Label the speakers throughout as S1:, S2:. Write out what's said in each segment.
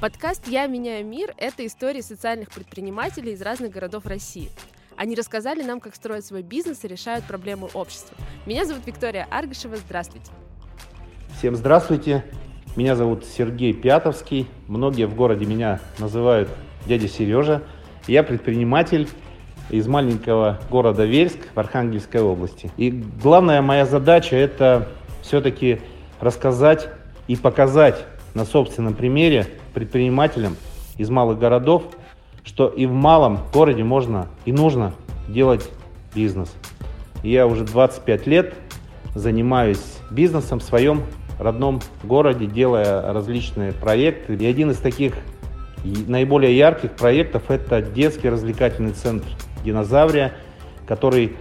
S1: Подкаст «Я меняю мир» — это истории социальных предпринимателей из разных городов России. Они рассказали нам, как строят свой бизнес и решают проблемы общества. Меня зовут Виктория Аргашева. Здравствуйте.
S2: Всем здравствуйте. Меня зовут Сергей Пятовский. Многие в городе меня называют дядя Сережа. Я предприниматель из маленького города Вельск в Архангельской области. И главная моя задача это все-таки рассказать и показать на собственном примере предпринимателям из малых городов, что и в малом городе можно и нужно делать бизнес. Я уже 25 лет занимаюсь бизнесом в своем родном городе, делая различные проекты. И один из таких наиболее ярких проектов – это детский развлекательный центр «Динозаврия», который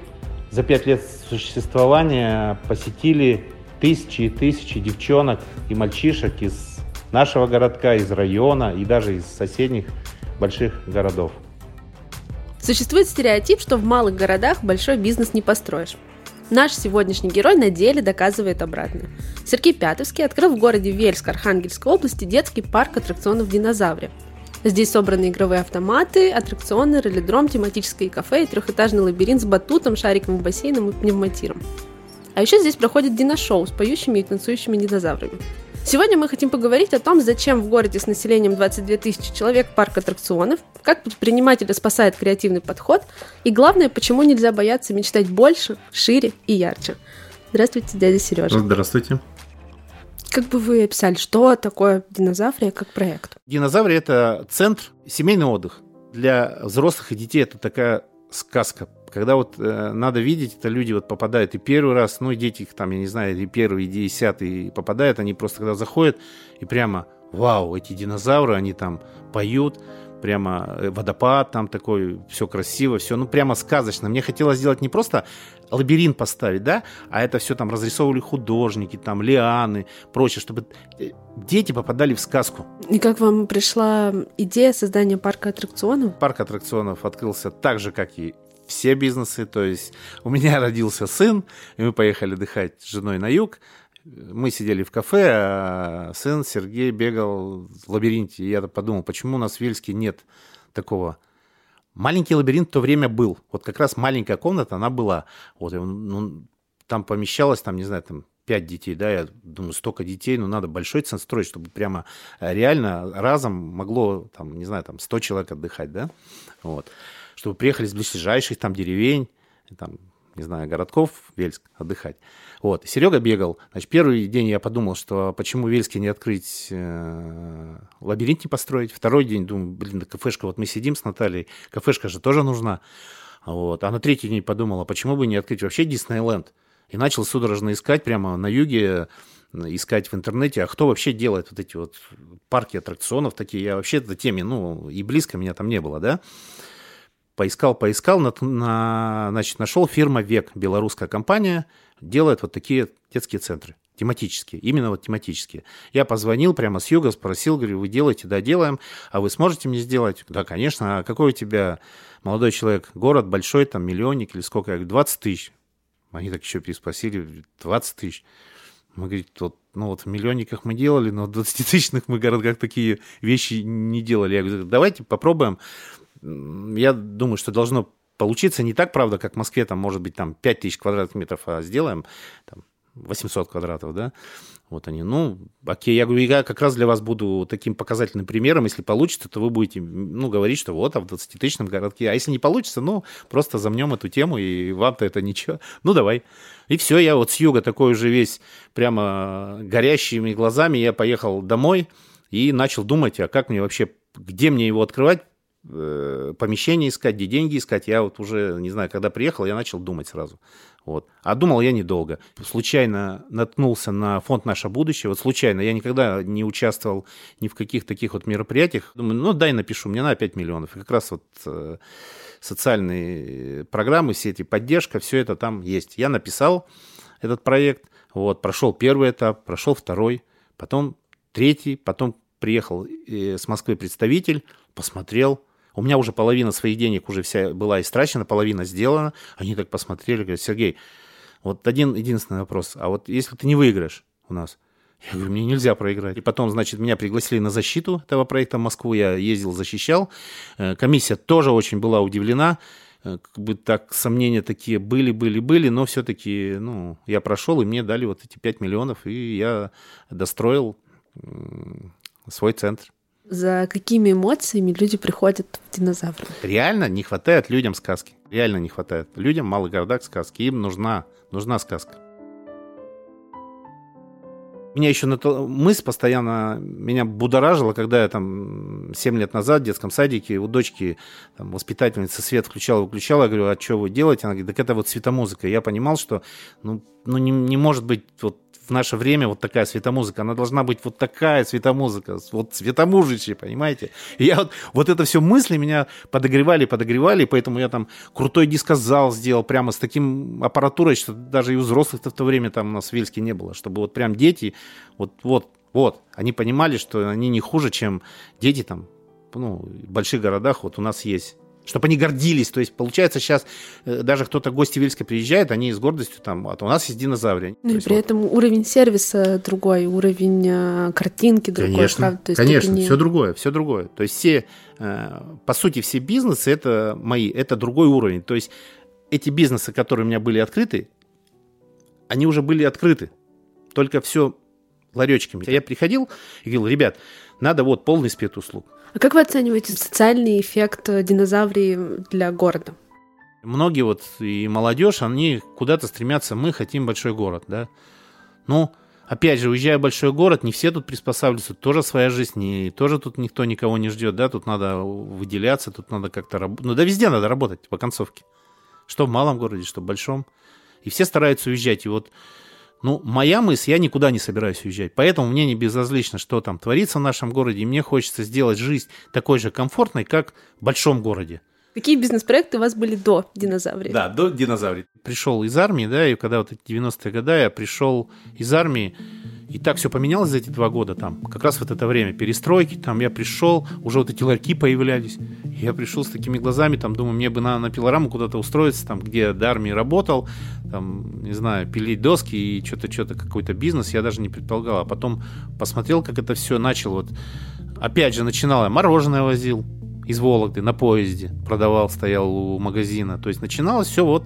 S2: за пять лет существования посетили тысячи и тысячи девчонок и мальчишек из нашего городка, из района и даже из соседних больших городов.
S1: Существует стереотип, что в малых городах большой бизнес не построишь. Наш сегодняшний герой на деле доказывает обратное. Сергей Пятовский открыл в городе Вельск Архангельской области детский парк аттракционов «Динозавре». Здесь собраны игровые автоматы, аттракционы, ролидром, тематическое кафе и трехэтажный лабиринт с батутом, шариковым бассейном и пневматиром. А еще здесь проходит диношоу с поющими и танцующими динозаврами. Сегодня мы хотим поговорить о том, зачем в городе с населением 22 тысячи человек парк аттракционов, как предпринимателя спасает креативный подход, и главное, почему нельзя бояться мечтать больше, шире и ярче. Здравствуйте, дядя Сережа.
S2: Здравствуйте.
S1: Как бы вы описали, что такое динозаврия как проект?
S2: Динозаврия – это центр семейный отдых. Для взрослых и детей это такая сказка когда вот э, надо видеть, это люди вот попадают и первый раз, ну и дети их там, я не знаю, и первый, и десятый попадают, они просто когда заходят и прямо, вау, эти динозавры, они там поют, прямо э, водопад там такой, все красиво, все, ну прямо сказочно. Мне хотелось сделать не просто лабиринт поставить, да, а это все там разрисовывали художники, там лианы, прочее, чтобы э, дети попадали в сказку.
S1: И как вам пришла идея создания парка аттракционов?
S2: Парк аттракционов открылся так же, как и все бизнесы. То есть у меня родился сын, и мы поехали отдыхать с женой на юг. Мы сидели в кафе, а сын Сергей бегал в лабиринте. И я подумал, почему у нас в Вельске нет такого Маленький лабиринт в то время был. Вот как раз маленькая комната, она была. Вот, ну, там помещалось, там, не знаю, там пять детей, да, я думаю, столько детей, ну, надо большой центр строить, чтобы прямо э, реально разом могло, там, не знаю, там, 100 человек отдыхать, да, вот чтобы приехали из ближайших там деревень, там, не знаю, городков Вельск отдыхать. Вот. Серега бегал. Значит, первый день я подумал, что почему в Вельске не открыть э, лабиринт не построить. Второй день думаю, блин, кафешка, вот мы сидим с Натальей, кафешка же тоже нужна. Вот. А на третий день подумал, а почему бы не открыть вообще Диснейленд? И начал судорожно искать прямо на юге, искать в интернете, а кто вообще делает вот эти вот парки аттракционов такие. Я вообще этой теме, ну, и близко меня там не было, да поискал, поискал, на, на, значит, нашел фирма ВЕК, белорусская компания, делает вот такие детские центры, тематические, именно вот тематические. Я позвонил прямо с юга, спросил, говорю, вы делаете? Да, делаем. А вы сможете мне сделать? Да, конечно. А какой у тебя молодой человек? Город большой, там, миллионник или сколько? Я говорю, 20 тысяч. Они так еще переспросили, 20 тысяч. Мы говорим, вот, ну вот в миллионниках мы делали, но в 20-тысячных мы городках такие вещи не делали. Я говорю, давайте попробуем я думаю, что должно получиться. Не так, правда, как в Москве, там, может быть, там 5 тысяч квадратных метров, а сделаем там, 800 квадратов, да, вот они, ну, окей, я говорю, я как раз для вас буду таким показательным примером, если получится, то вы будете, ну, говорить, что вот, а в 20-тысячном городке, а если не получится, ну, просто замнем эту тему, и вам-то это ничего, ну, давай. И все, я вот с юга такой уже весь прямо горящими глазами, я поехал домой и начал думать, а как мне вообще, где мне его открывать, помещение искать, где деньги искать. Я вот уже, не знаю, когда приехал, я начал думать сразу. Вот. А думал я недолго. Случайно наткнулся на фонд «Наше будущее». Вот случайно. Я никогда не участвовал ни в каких таких вот мероприятиях. Думаю, ну дай напишу, мне на 5 миллионов. И как раз вот э, социальные программы, сети, поддержка, все это там есть. Я написал этот проект. Вот, прошел первый этап, прошел второй, потом третий, потом приехал э, с Москвы представитель, посмотрел, у меня уже половина своих денег уже вся была истрачена, половина сделана. Они так посмотрели, говорят, Сергей, вот один единственный вопрос. А вот если ты не выиграешь у нас, Я говорю, мне нельзя проиграть. И потом, значит, меня пригласили на защиту этого проекта в Москву. Я ездил, защищал. Э, комиссия тоже очень была удивлена. Э, как бы так сомнения такие были, были, были, но все-таки, ну, я прошел, и мне дали вот эти 5 миллионов, и я достроил свой центр.
S1: За какими эмоциями люди приходят в динозавры?
S2: Реально не хватает людям сказки. Реально не хватает. Людям в малых городах сказки. Им нужна, нужна сказка меня еще на то, мысль постоянно меня будоражила, когда я там 7 лет назад в детском садике у дочки там, воспитательница свет включала, выключала, я говорю, а что вы делаете? Она говорит, так это вот светомузыка. Я понимал, что ну, ну не, не может быть вот в наше время вот такая светомузыка. Она должна быть вот такая светомузыка, вот светомужичья, понимаете? И я вот, вот это все мысли меня подогревали, подогревали, поэтому я там крутой дискозал сделал прямо с таким аппаратурой, что даже и у взрослых-то в то время там у нас в Вельске не было, чтобы вот прям дети, вот, вот, вот, они понимали, что они не хуже, чем дети там, ну, в больших городах вот у нас есть чтобы они гордились. То есть, получается, сейчас э, даже кто-то гости Вильска приезжает, они с гордостью там, а у нас есть динозавры.
S1: Ну и при вот. этом уровень сервиса другой, уровень э, картинки другой.
S2: Конечно? То есть конечно, не... все другое, все другое. То есть все, э, по сути, все бизнесы, это мои, это другой уровень. То есть эти бизнесы, которые у меня были открыты, они уже были открыты. Только все ларечками. Я приходил и говорил, ребят, надо вот полный спецуслуг.
S1: А как вы оцениваете социальный эффект динозаврии для города?
S2: Многие вот и молодежь, они куда-то стремятся, мы хотим большой город, да. Ну, опять же, уезжая в большой город, не все тут приспосабливаются, тоже своя жизнь, и тоже тут никто никого не ждет, да, тут надо выделяться, тут надо как-то работать. Ну да везде надо работать по концовке. Что в малом городе, что в большом. И все стараются уезжать. И вот ну, моя мысль, я никуда не собираюсь уезжать. Поэтому мне не безразлично, что там творится в нашем городе. И мне хочется сделать жизнь такой же комфортной, как в большом городе.
S1: Какие бизнес-проекты у вас были до динозаврии?
S2: Да, до динозаврии. Пришел из армии, да, и когда вот эти 90-е годы я пришел из армии, и так все поменялось за эти два года там. Как раз вот это время перестройки, там я пришел, уже вот эти ларьки появлялись. Я пришел с такими глазами, там, думаю, мне бы на, на пилораму куда-то устроиться, там, где до армии работал, там, не знаю, пилить доски и что-то, что-то, какой-то бизнес, я даже не предполагал. А потом посмотрел, как это все начал вот... Опять же, начинал я, мороженое возил из Вологды на поезде, продавал, стоял у магазина. То есть начиналось все вот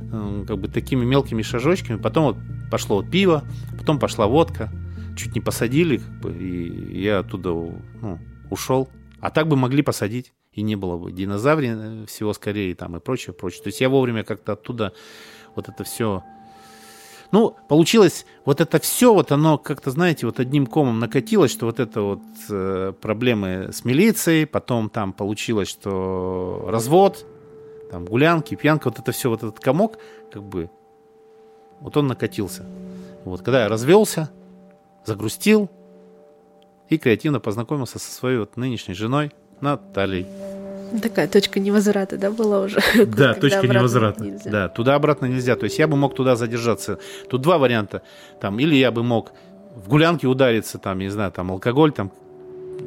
S2: э, как бы такими мелкими шажочками. Потом вот пошло пиво, потом пошла водка, чуть не посадили, как бы, и я оттуда ну, ушел. А так бы могли посадить, и не было бы динозаврии э, всего скорее там и прочее, прочее. То есть я вовремя как-то оттуда вот это все... Ну, получилось, вот это все, вот оно как-то, знаете, вот одним комом накатилось, что вот это вот э, проблемы с милицией, потом там получилось, что развод, там гулянки, пьянка, вот это все, вот этот комок, как бы вот он накатился. Вот, когда я развелся, загрустил и креативно познакомился со своей вот нынешней женой Натальей.
S1: Такая точка невозврата, да, была уже?
S2: Да, точка невозврата. Нельзя. Да, туда обратно нельзя. То есть я бы мог туда задержаться. Тут два варианта. Там, или я бы мог в гулянке удариться, там, не знаю, там алкоголь, там,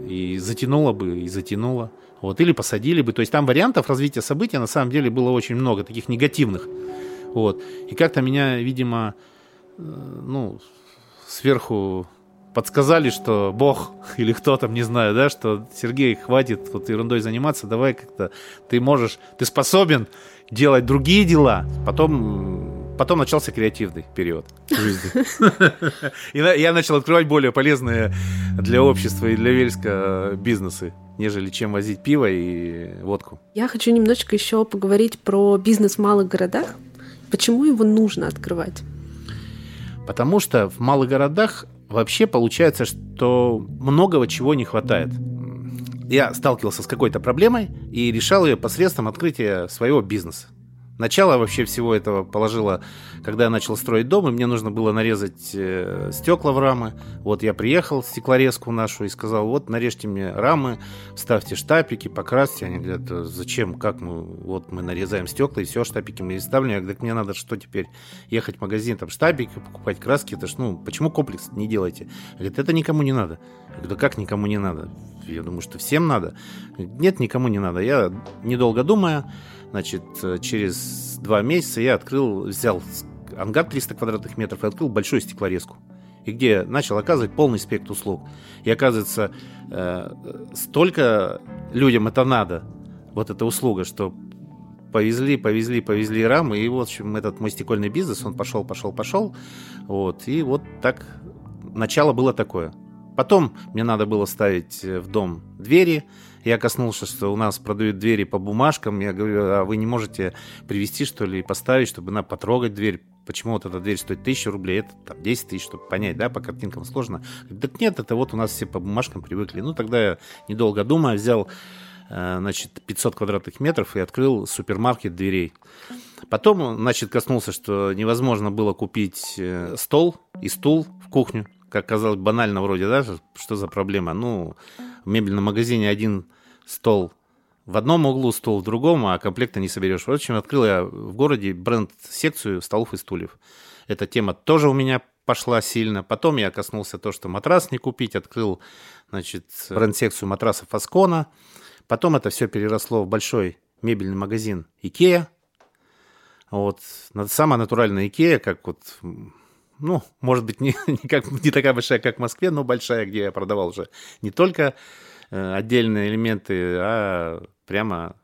S2: и затянуло бы, и затянуло. Вот, или посадили бы. То есть там вариантов развития события на самом деле было очень много, таких негативных. Вот. И как-то меня, видимо, э, ну, сверху подсказали, что Бог или кто там, не знаю, да, что Сергей, хватит вот ерундой заниматься, давай как-то ты можешь, ты способен делать другие дела. Потом, потом начался креативный период жизни. И я начал открывать более полезные для общества и для Вельска бизнесы нежели чем возить пиво и водку.
S1: Я хочу немножечко еще поговорить про бизнес в малых городах. Почему его нужно открывать?
S2: Потому что в малых городах вообще получается, что многого чего не хватает. Я сталкивался с какой-то проблемой и решал ее посредством открытия своего бизнеса. Начало вообще всего этого положило, когда я начал строить дом, и мне нужно было нарезать э, стекла в рамы. Вот я приехал в стеклорезку нашу и сказал, вот нарежьте мне рамы, ставьте штапики, покрасьте. Они говорят, «А зачем, как мы, вот мы нарезаем стекла и все, штапики мы ставим. Я говорю, мне надо что теперь, ехать в магазин, там штапики, покупать краски, это ж, ну, почему комплекс не делаете? Говорит, это никому не надо. Я говорю, да как никому не надо? Я думаю, что всем надо. Нет, никому не надо. Я, недолго думая, Значит, э, через два месяца я открыл, взял ангар 300 квадратных метров и открыл большую стеклорезку. и где начал оказывать полный спектр услуг. И оказывается, э, столько людям это надо, вот эта услуга, что повезли, повезли, повезли рамы, и в общем, этот мой стекольный бизнес, он пошел, пошел, пошел, вот, и вот так, начало было такое. Потом мне надо было ставить в дом двери, я коснулся, что у нас продают двери по бумажкам. Я говорю, а вы не можете привезти, что ли, и поставить, чтобы на потрогать дверь? Почему вот эта дверь стоит 1000 рублей, это там 10 тысяч, чтобы понять, да, по картинкам сложно. Так нет, это вот у нас все по бумажкам привыкли. Ну, тогда я, недолго думая, взял э, значит, 500 квадратных метров и открыл супермаркет дверей. Потом, значит, коснулся, что невозможно было купить э, стол и стул в кухню. Как казалось, банально вроде, да, что за проблема? Ну, в мебельном магазине один стол в одном углу, стол в другом, а комплекта не соберешь. В общем, открыл я в городе бренд-секцию столов и стульев. Эта тема тоже у меня пошла сильно. Потом я коснулся то, что матрас не купить, открыл, значит, бренд-секцию матрасов Аскона. Потом это все переросло в большой мебельный магазин Икея. Вот. Самая натуральная Икея, как вот ну, может быть, не, не, как, не такая большая, как в Москве, но большая, где я продавал уже не только э, отдельные элементы, а прямо,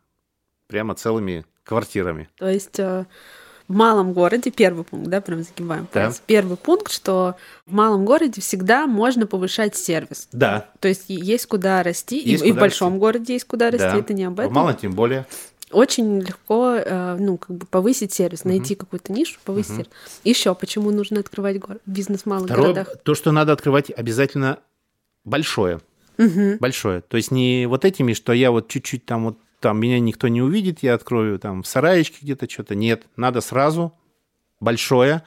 S2: прямо целыми квартирами.
S1: То есть э, в малом городе, первый пункт, да, прям загибаем да. Первый пункт, что в малом городе всегда можно повышать сервис.
S2: Да.
S1: То есть есть куда расти, есть и, куда и в большом расти. городе есть куда расти, да. это не об этом.
S2: В малом тем более
S1: очень легко, э, ну, как бы повысить сервис, найти угу. какую-то нишу, повысить угу. сервис. Еще почему нужно открывать бизнес в малых Второе, городах?
S2: То, что надо открывать обязательно большое. Угу. Большое. То есть не вот этими, что я вот чуть-чуть там вот там меня никто не увидит, я открою там в сараечке где-то что-то. Нет, надо сразу большое,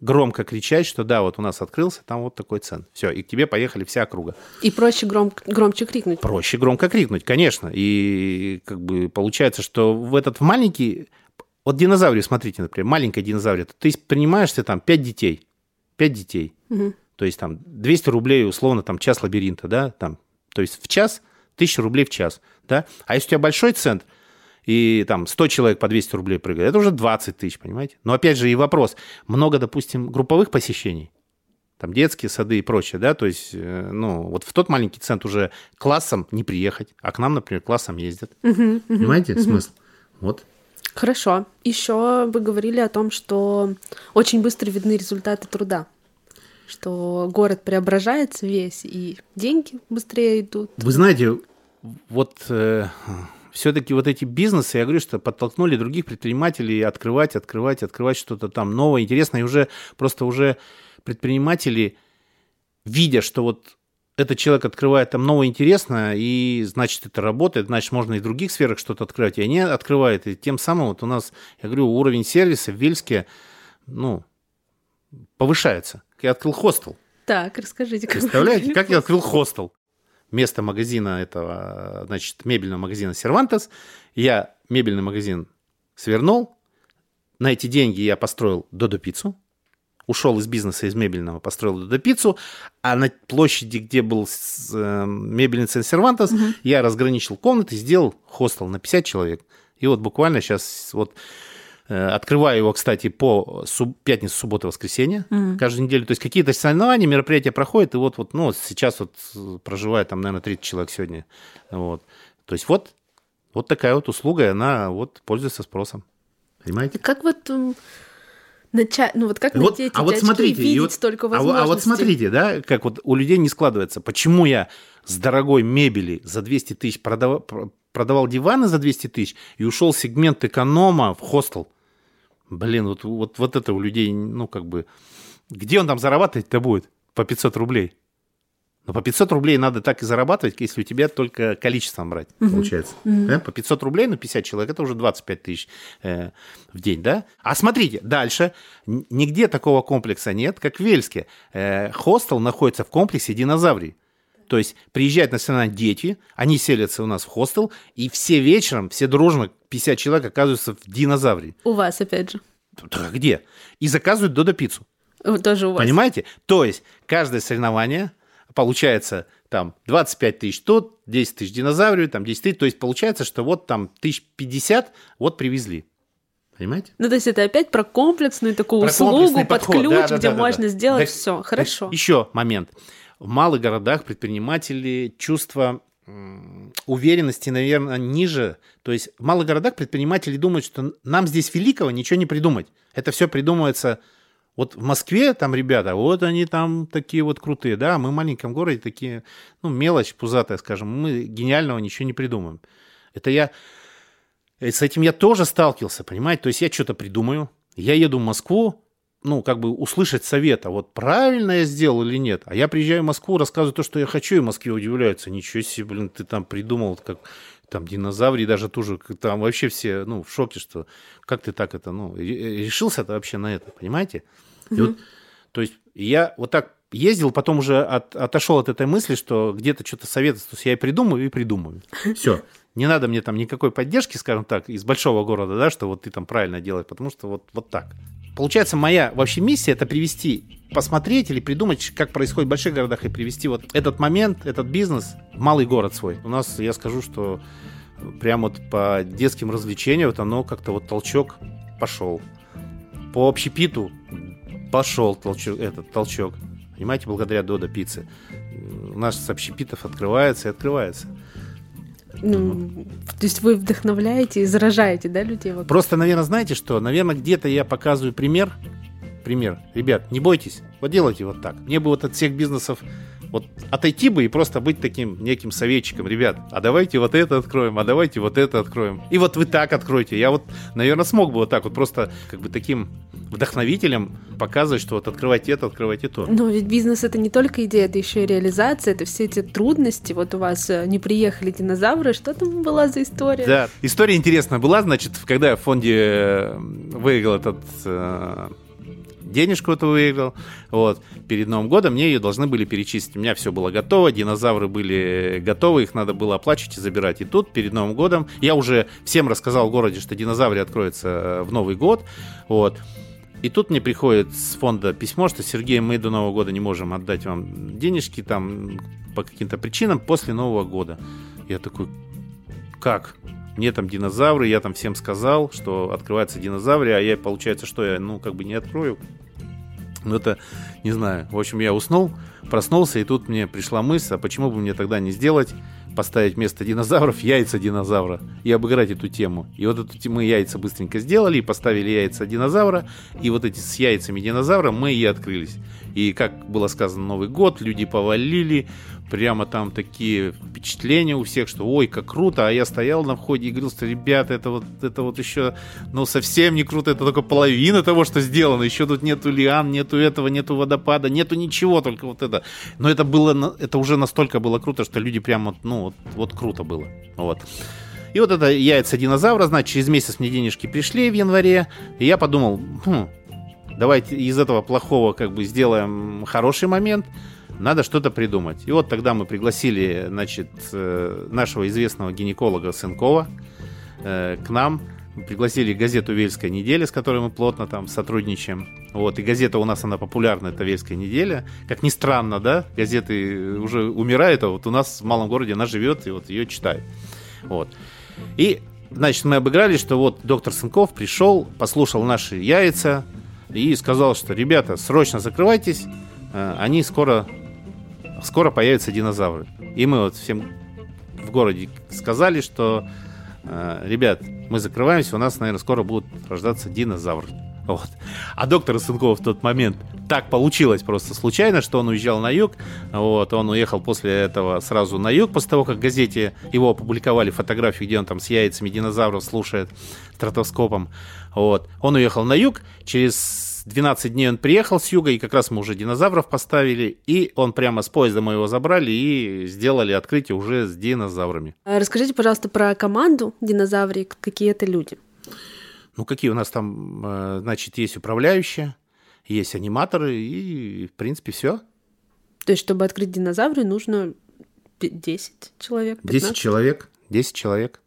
S2: громко кричать, что да, вот у нас открылся, там вот такой цен. Все, и к тебе поехали вся округа.
S1: И проще гром, громче крикнуть.
S2: Проще громко крикнуть, конечно. И как бы получается, что в этот маленький... Вот динозаврию, смотрите, например, маленькая динозаврия. Ты принимаешься там 5 детей. 5 детей. Угу. То есть там 200 рублей, условно, там час лабиринта, да, там. То есть в час 1000 рублей в час, да. А если у тебя большой центр, и там 100 человек по 200 рублей прыгает, это уже 20 тысяч, понимаете? Но опять же и вопрос, много, допустим, групповых посещений, там детские сады и прочее, да, то есть, э, ну, вот в тот маленький центр уже классом не приехать, а к нам, например, классом ездят. Угу, Понимаете угу. смысл? Вот.
S1: Хорошо. Еще вы говорили о том, что очень быстро видны результаты труда что город преображается весь, и деньги быстрее идут.
S2: Вы знаете, вот э, все-таки вот эти бизнесы, я говорю, что подтолкнули других предпринимателей открывать, открывать, открывать что-то там новое, интересное. И уже просто уже предприниматели, видя, что вот этот человек открывает там новое интересное, и значит это работает, значит можно и в других сферах что-то открывать, и они открывают. И тем самым вот у нас, я говорю, уровень сервиса в Вельске, ну, повышается. Я открыл хостел.
S1: Так, расскажите.
S2: Как Представляете, как я открыл хостел? Место магазина этого, значит, мебельного магазина Сервантес. Я мебельный магазин свернул. На эти деньги я построил Додо пиццу. Ушел из бизнеса, из мебельного, построил Додо пиццу. А на площади, где был э, мебельный центр Сервантес, угу. я разграничил комнаты, сделал хостел на 50 человек. И вот буквально сейчас вот открываю его, кстати, по суб... пятницу, субботу, воскресенье mm-hmm. каждую неделю. То есть какие-то соревнования, мероприятия проходят, и вот, вот ну, сейчас вот проживает там, наверное, 30 человек сегодня. Вот. То есть вот, вот такая вот услуга, и она вот пользуется спросом. Понимаете?
S1: Как вот начать, ну вот как вот, эти а вот смотрите, видеть вот, столько возможностей?
S2: А, а вот смотрите, да, как вот у людей не складывается. Почему я с дорогой мебели за 200 тысяч продавал, продавал диваны за 200 тысяч и ушел в сегмент эконома в хостел? Блин, вот, вот, вот это у людей, ну, как бы... Где он там зарабатывать-то будет? По 500 рублей. Но по 500 рублей надо так и зарабатывать, если у тебя только количеством брать, угу. получается. Угу. Да? По 500 рублей на 50 человек, это уже 25 тысяч э, в день, да? А смотрите, дальше. Нигде такого комплекса нет, как в Вельске. Э, хостел находится в комплексе динозаврий. То есть приезжают на национальные дети, они селятся у нас в хостел, и все вечером, все дружно, 50 человек оказываются в динозавре.
S1: У вас, опять же.
S2: Да, где? И заказывают Додо пиццу.
S1: Тоже у вас.
S2: Понимаете? То есть каждое соревнование получается там 25 тысяч тут, 10 тысяч динозаврию, там 10 тысяч. То есть получается, что вот там тысяч 50 вот привезли. Понимаете?
S1: Ну, то есть это опять про комплексную такую
S2: Про
S1: услугу под
S2: подход.
S1: ключ,
S2: Да, да,
S1: где
S2: да,
S1: можно сделать все. Хорошо.
S2: Еще момент. В малых городах предприниматели чувство уверенности, наверное, ниже. То есть в малых городах предприниматели думают, что нам здесь великого ничего не придумать. Это все придумывается вот в Москве там ребята, вот они там такие вот крутые, да, а мы в маленьком городе такие, ну, мелочь пузатая, скажем, мы гениального ничего не придумаем. Это я, э, с этим я тоже сталкивался, понимаете, то есть я что-то придумаю, я еду в Москву, ну, как бы услышать совет, а вот правильно я сделал или нет. А я приезжаю в Москву, рассказываю то, что я хочу, и в Москве удивляются. Ничего себе, блин, ты там придумал, как там динозаврии даже тоже, там вообще все, ну, в шоке, что как ты так это, ну, ре- решился-то вообще на это, понимаете? И вот, то есть я вот так ездил, потом уже от- отошел от этой мысли, что где-то что-то советуется, то есть я и придумаю, и придумаю. Все. Не надо мне там никакой поддержки, скажем так, из большого города, да, что вот ты там правильно делаешь, потому что вот, вот так. Получается, моя вообще миссия это привести, посмотреть или придумать, как происходит в больших городах, и привести вот этот момент, этот бизнес в малый город свой. У нас, я скажу, что прям вот по детским развлечениям вот оно как-то вот толчок пошел. По общепиту пошел толчок, этот толчок. Понимаете, благодаря Додо пицце. У нас с общепитов открывается и открывается.
S1: Ну, то есть вы вдохновляете и заражаете, да, людей? Вот.
S2: Просто, наверное, знаете что? Наверное, где-то я показываю пример. Пример. Ребят, не бойтесь. Вот делайте вот так. Мне бы вот от всех бизнесов вот отойти бы и просто быть таким неким советчиком. Ребят, а давайте вот это откроем, а давайте вот это откроем. И вот вы так откройте. Я вот, наверное, смог бы вот так вот просто как бы таким вдохновителем показывать, что вот открывайте это, открывайте то.
S1: Но ведь бизнес это не только идея, это еще и реализация, это все эти трудности. Вот у вас э, не приехали динозавры, что там была за история?
S2: Да. История интересная была, значит, когда я в фонде э, выиграл этот э, денежку эту выиграл, вот, перед Новым годом мне ее должны были перечислить. У меня все было готово, динозавры были готовы, их надо было оплачивать и забирать. И тут перед Новым годом я уже всем рассказал в городе, что динозавры откроются э, в Новый год, вот. И тут мне приходит с фонда письмо, что Сергей, мы до Нового года не можем отдать вам денежки там по каким-то причинам после Нового года. Я такой, как? Мне там динозавры, я там всем сказал, что открывается динозавры, а я, получается, что я, ну, как бы не открою. Ну, это, не знаю. В общем, я уснул, проснулся, и тут мне пришла мысль, а почему бы мне тогда не сделать, поставить вместо динозавров яйца динозавра и обыграть эту тему. И вот эту мы яйца быстренько сделали, и поставили яйца динозавра, и вот эти с яйцами динозавра мы и открылись. И, как было сказано, Новый год, люди повалили, прямо там такие впечатления у всех, что ой, как круто, а я стоял на входе и говорил, что ребята, это вот, это вот еще, ну, совсем не круто, это только половина того, что сделано, еще тут нету лиан, нету этого, нету водопада, нету ничего, только вот это. Но это было, это уже настолько было круто, что люди прямо, ну, вот, вот круто было, вот. И вот это яйца динозавра, значит, через месяц мне денежки пришли в январе, и я подумал, хм, давайте из этого плохого как бы сделаем хороший момент, надо что-то придумать. И вот тогда мы пригласили, значит, э, нашего известного гинеколога Сынкова э, к нам, пригласили газету «Вельская неделя», с которой мы плотно там сотрудничаем. Вот, и газета у нас, она популярна, это «Вельская неделя». Как ни странно, да, газеты уже умирают, а вот у нас в малом городе она живет, и вот ее читают. Вот. И, значит, мы обыграли, что вот доктор Сынков пришел, послушал наши яйца и сказал, что, ребята, срочно закрывайтесь, э, они скоро, скоро появятся динозавры. И мы вот всем в городе сказали, что, э, ребят, мы закрываемся, у нас, наверное, скоро будут рождаться динозавры. Вот. А доктор Сынков в тот момент так получилось просто случайно, что он уезжал на юг. Вот, он уехал после этого сразу на юг, после того, как в газете его опубликовали фотографию, где он там с яйцами динозавров слушает стратоскопом. Вот. Он уехал на юг, через 12 дней он приехал с юга, и как раз мы уже динозавров поставили, и он прямо с поезда мы его забрали и сделали открытие уже с динозаврами.
S1: А Расскажите, пожалуйста, про команду динозаврий, какие это люди.
S2: Ну, какие у нас там, э, значит, есть управляющие, есть аниматоры, и, в принципе, все.
S1: То есть, чтобы открыть динозавры, нужно пи- 10 человек, 15?
S2: 10 человек. 10 человек.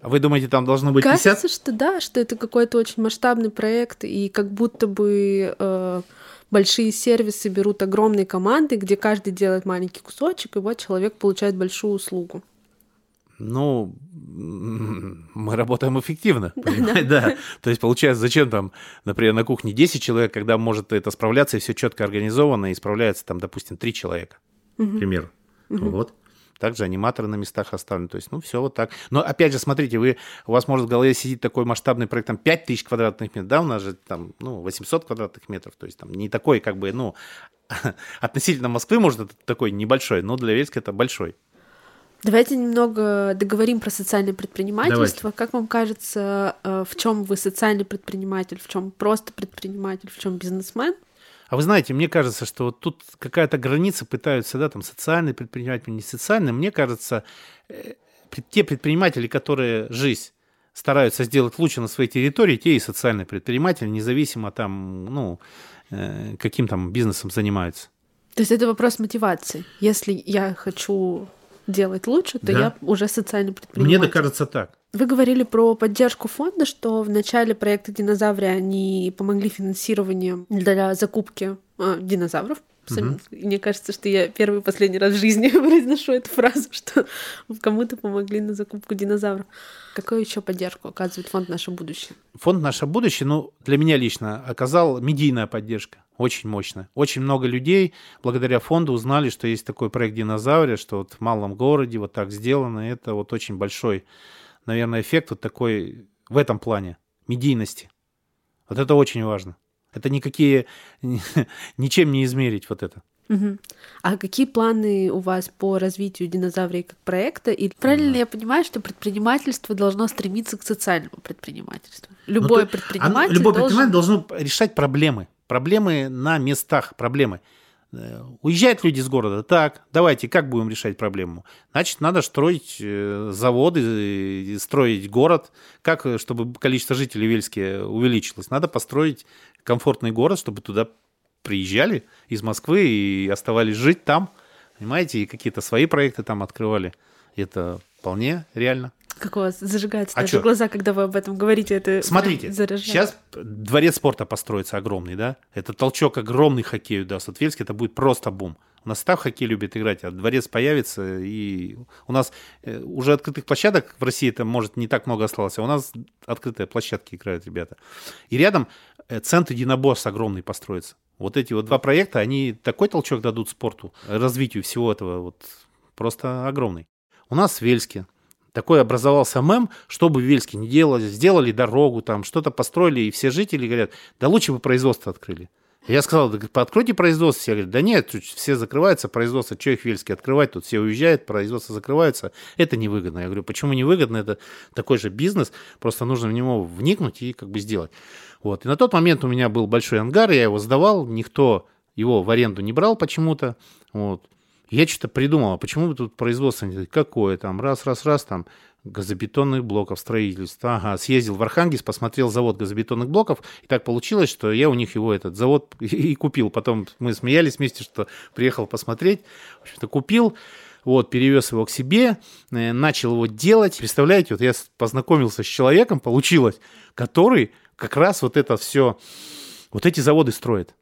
S2: А вы думаете, там должно быть
S1: Кажется,
S2: 50?
S1: что да, что это какой-то очень масштабный проект, и как будто бы э, большие сервисы берут огромные команды, где каждый делает маленький кусочек, и вот человек получает большую услугу.
S2: Ну, мы работаем эффективно, понимаете, да. То есть, получается, зачем там, например, на кухне 10 человек, когда может это справляться, и все четко организовано, и справляется там, допустим, 3 человека, к примеру. Вот. Также аниматоры на местах оставлены. То есть, ну, все вот так. Но, опять же, смотрите, вы, у вас может в голове сидеть такой масштабный проект, там, 5000 квадратных метров, да, у нас же там, ну, 800 квадратных метров, то есть, там, не такой, как бы, ну, относительно Москвы, может, это такой небольшой, но для Вельска это большой.
S1: Давайте немного договорим про социальное предпринимательство. Давайте. Как вам кажется, э, в чем вы социальный предприниматель, в чем просто предприниматель, в чем бизнесмен?
S2: А вы знаете, мне кажется, что вот тут какая-то граница пытаются, да, там социальный предприниматель, не социальный. Мне кажется, э, те предприниматели, которые жизнь стараются сделать лучше на своей территории, те и социальные предприниматели, независимо там, ну, э, каким там бизнесом занимаются.
S1: То есть это вопрос мотивации. Если я хочу делать лучше, то да. я уже социальный предприниматель.
S2: Мне кажется так.
S1: Вы говорили про поддержку фонда, что в начале проекта «Динозавры» они помогли финансированием для закупки э, динозавров. Угу. Мне кажется, что я первый и последний раз в жизни произношу эту фразу, что кому-то помогли на закупку динозавров. Какую еще поддержку оказывает фонд «Наше будущее»?
S2: Фонд «Наше будущее», ну, для меня лично оказал медийная поддержка. Очень мощно. Очень много людей благодаря фонду узнали, что есть такой проект «Динозаврия», что вот в малом городе вот так сделано. Это вот очень большой, наверное, эффект вот такой в этом плане медийности. Вот это очень важно. Это никакие, ничем не измерить вот это.
S1: Угу. А какие планы у вас по развитию динозаврии как проекта? И правильно ли я понимаю, что предпринимательство должно стремиться к социальному предпринимательству? Любое ну, предприниматель оно,
S2: любой должен... предприниматель должен решать проблемы. Проблемы на местах, проблемы. Э, уезжают люди из города, так, давайте, как будем решать проблему? Значит, надо строить э, заводы, строить город. Как, э, чтобы количество жителей Вельске увеличилось? Надо построить комфортный город, чтобы туда приезжали из Москвы и оставались жить там, понимаете, и какие-то свои проекты там открывали. Это вполне реально.
S1: Как у вас зажигаются а даже глаза, когда вы об этом говорите? Это
S2: Смотрите, заряжает. сейчас дворец спорта построится огромный, да? Это толчок огромный хоккею даст. Вот Вельск это будет просто бум. У нас так хоккей любит играть, а дворец появится, и у нас э, уже открытых площадок в России это, может, не так много осталось, а у нас открытые площадки играют ребята. И рядом э, центр единоборств огромный построится. Вот эти вот два проекта, они такой толчок дадут спорту, развитию всего этого, вот просто огромный. У нас в Вельске такой образовался мем, что бы в Вельске не делали, сделали дорогу, там что-то построили, и все жители говорят, да лучше бы производство открыли. Я сказал, да, откройте производство. Все говорят, да нет, все закрываются, производство, что их в Вельске открывать, тут все уезжают, производство закрывается. Это невыгодно. Я говорю, почему невыгодно? Это такой же бизнес, просто нужно в него вникнуть и как бы сделать. Вот. И на тот момент у меня был большой ангар, я его сдавал, никто его в аренду не брал почему-то. Вот. Я что-то придумал, а почему тут производство какое там, раз, раз, раз, там, газобетонных блоков, строительства. Ага, съездил в Архангельск, посмотрел завод газобетонных блоков, и так получилось, что я у них его этот завод и купил. Потом мы смеялись вместе, что приехал посмотреть, в общем-то, купил, вот, перевез его к себе, э, начал его делать. Представляете, вот я познакомился с человеком, получилось, который как раз вот это все, вот эти заводы строит.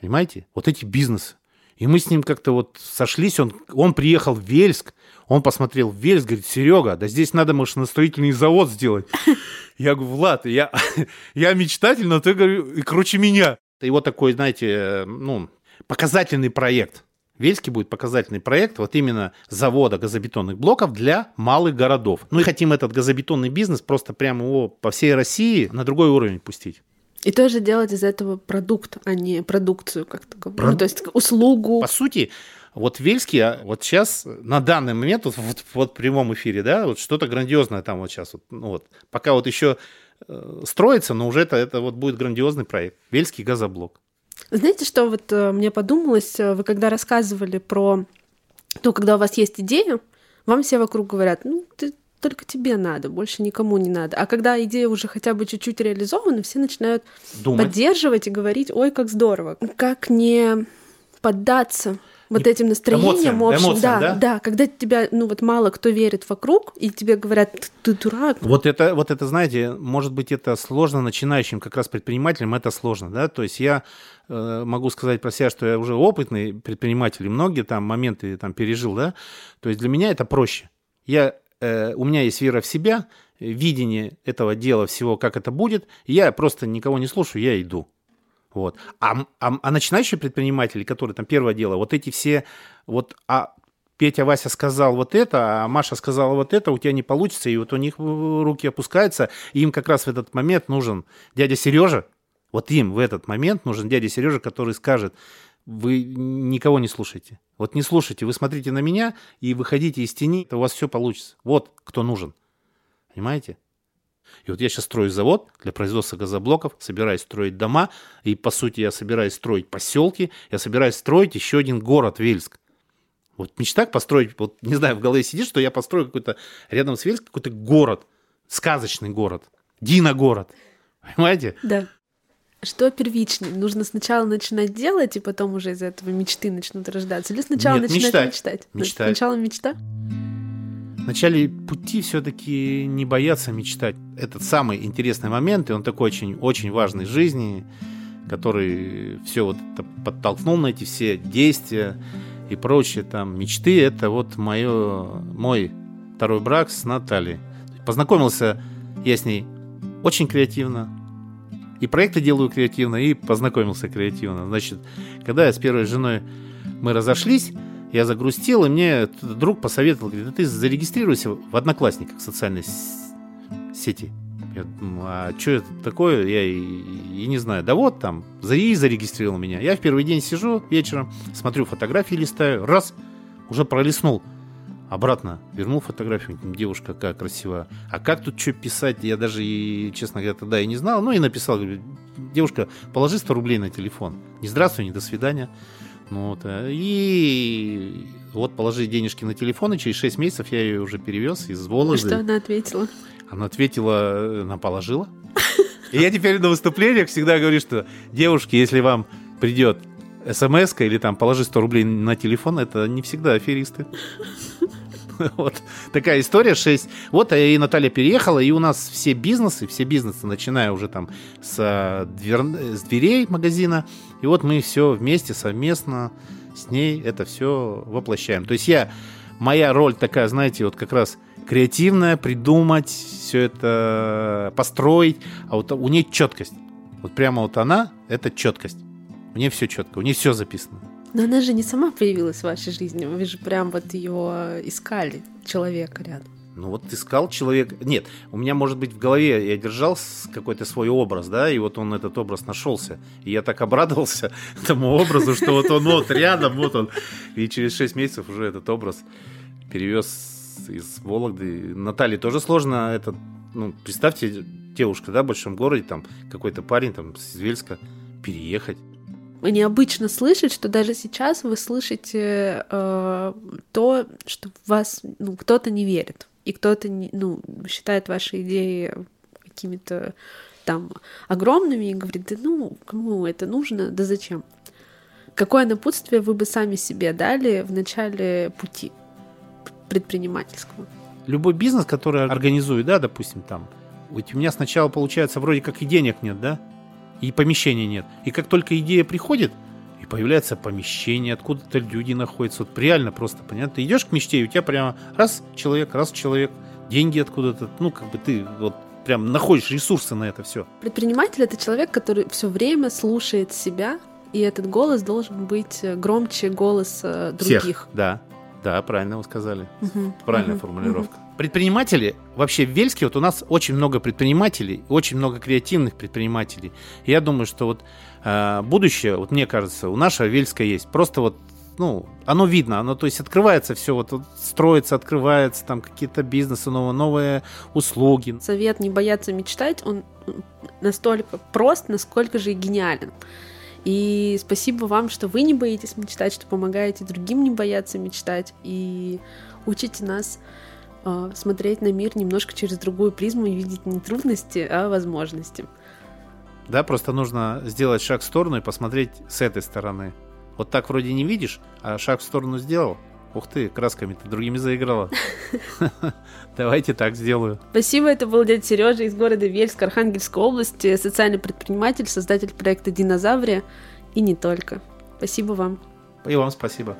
S2: Понимаете? Вот эти бизнесы. И мы с ним как-то вот сошлись, он, он приехал в Вельск, он посмотрел в Вельск, говорит, Серега, да здесь надо машиностроительный завод сделать. Я говорю, Влад, я, я мечтатель, но ты, говорю, и круче меня. И вот такой, знаете, ну, показательный проект. Вельский будет показательный проект вот именно завода газобетонных блоков для малых городов. Ну и хотим этот газобетонный бизнес просто прямо его по всей России на другой уровень пустить.
S1: И тоже делать из этого продукт, а не продукцию, как то говорю. Про... Ну, то есть услугу.
S2: По сути, вот Вельский, а вот сейчас, на данный момент, вот, вот, вот в прямом эфире, да, вот что-то грандиозное там вот сейчас, вот, ну вот, пока вот еще э, строится, но уже это, это вот будет грандиозный проект. Вельский газоблок.
S1: Знаете, что вот э, мне подумалось, э, вы когда рассказывали про то, когда у вас есть идея, вам все вокруг говорят, ну, ты только тебе надо, больше никому не надо. А когда идея уже хотя бы чуть-чуть реализована, все начинают Думать. поддерживать и говорить, ой, как здорово. Как не поддаться вот этим настроением эмоциям, общим, эмоциям, да, да, да, когда тебя, ну вот мало кто верит вокруг, и тебе говорят, ты дурак.
S2: Вот это, вот это, знаете, может быть, это сложно начинающим как раз предпринимателям, это сложно, да, то есть я э, могу сказать про себя, что я уже опытный предприниматель, и многие там моменты там пережил, да, то есть для меня это проще. Я, э, у меня есть вера в себя, видение этого дела, всего, как это будет. Я просто никого не слушаю, я иду. Вот. А, а, а начинающие предприниматели, которые там первое дело, вот эти все, вот, а Петя Вася сказал вот это, а Маша сказала вот это, у тебя не получится, и вот у них руки опускаются, и им как раз в этот момент нужен дядя Сережа, вот им в этот момент нужен дядя Сережа, который скажет, вы никого не слушайте. Вот не слушайте, вы смотрите на меня и выходите из тени, то у вас все получится. Вот кто нужен. Понимаете? И вот я сейчас строю завод для производства газоблоков, собираюсь строить дома, и по сути я собираюсь строить поселки, я собираюсь строить еще один город Вельск. Вот мечта построить, вот не знаю, в голове сидит, что я построю какой-то рядом с Вельск какой-то город, сказочный город, Дина-город. Понимаете?
S1: Да. Что первичнее? Нужно сначала начинать делать, и потом уже из этого мечты начнут рождаться? Или сначала
S2: Нет,
S1: начинать
S2: мечтать.
S1: мечтать?
S2: Мечтать.
S1: Сначала мечта?
S2: В начале пути все-таки не бояться мечтать. Это самый интересный момент, и он такой очень, очень важный в жизни, который все вот это подтолкнул на эти все действия и прочие там мечты. Это вот мое, мой второй брак с Натальей. Познакомился я с ней очень креативно, и проекты делаю креативно, и познакомился креативно. Значит, когда я с первой женой мы разошлись, я загрустил, и мне друг посоветовал, говорит, ты зарегистрируйся в Одноклассниках социальной сети. Я думаю, а что это такое? Я и, и не знаю. Да вот там, и зарегистрировал меня. Я в первый день сижу вечером, смотрю фотографии, листаю, раз, уже пролистнул. Обратно вернул фотографию, девушка какая красивая. А как тут что писать, я даже, и, честно говоря, тогда и не знал. Ну и написал, девушка, положи 100 рублей на телефон. Не здравствуй, не до свидания. Ну, вот, э, и вот положи денежки на телефон, и через 6 месяцев я ее уже перевез из Вологды.
S1: Что она ответила?
S2: Она ответила, она положила. И я теперь на выступлениях всегда говорю, что девушки, если вам придет смс или там положи 100 рублей на телефон, это не всегда аферисты. Вот такая история, 6. Вот и Наталья переехала, и у нас все бизнесы, все бизнесы, начиная уже там с, э, двер... с дверей магазина, и вот мы все вместе, совместно с ней это все воплощаем. То есть я, моя роль такая, знаете, вот как раз креативная, придумать, все это построить, а вот у нее четкость. Вот прямо вот она, это четкость. У нее все четко, у нее все записано.
S1: Но она же не сама появилась в вашей жизни, вы же прям вот ее искали, человека рядом.
S2: Ну вот искал человек. Нет, у меня, может быть, в голове я держал какой-то свой образ, да, и вот он этот образ нашелся. И я так обрадовался этому образу, что вот он вот рядом, вот он. И через 6 месяцев уже этот образ перевез из Вологды. Наталье тоже сложно это, ну, представьте, девушка, да, в большом городе, там какой-то парень там с Вельска переехать
S1: необычно слышать, что даже сейчас вы слышите э, то, что вас ну, кто-то не верит, и кто-то ну, считает ваши идеи какими-то там огромными и говорит, да ну, кому это нужно, да зачем? Какое напутствие вы бы сами себе дали в начале пути предпринимательского?
S2: Любой бизнес, который организует, да, допустим, там, ведь у меня сначала получается вроде как и денег нет, да, и помещения нет. И как только идея приходит, и появляется помещение, откуда-то люди находятся. Вот реально просто, понятно? Ты идешь к мечте, и у тебя прямо раз человек, раз человек, деньги откуда-то, ну, как бы ты вот прям находишь ресурсы на это все.
S1: Предприниматель это человек, который все время слушает себя, и этот голос должен быть громче голоса других. Всех,
S2: да. Да, правильно вы сказали. Угу. Правильная угу. формулировка. Угу. Предприниматели, вообще в Вельске вот у нас очень много предпринимателей, очень много креативных предпринимателей. я думаю, что вот э, будущее, вот мне кажется, у нашего Вельска есть. Просто вот ну, оно видно, оно, то есть открывается все, вот, вот строится, открывается, там какие-то бизнесы, новые, новые услуги.
S1: Совет не бояться мечтать, он настолько прост, насколько же и гениален. И спасибо вам, что вы не боитесь мечтать, что помогаете другим не бояться мечтать и учите нас э, смотреть на мир немножко через другую призму и видеть не трудности, а возможности.
S2: Да, просто нужно сделать шаг в сторону и посмотреть с этой стороны. Вот так вроде не видишь, а шаг в сторону сделал. Ух ты, красками-то другими заиграла. Давайте так сделаю.
S1: Спасибо, это был дядя Сережа из города Вельск, Архангельской области, социальный предприниматель, создатель проекта «Динозаврия» и не только. Спасибо вам.
S2: И вам спасибо.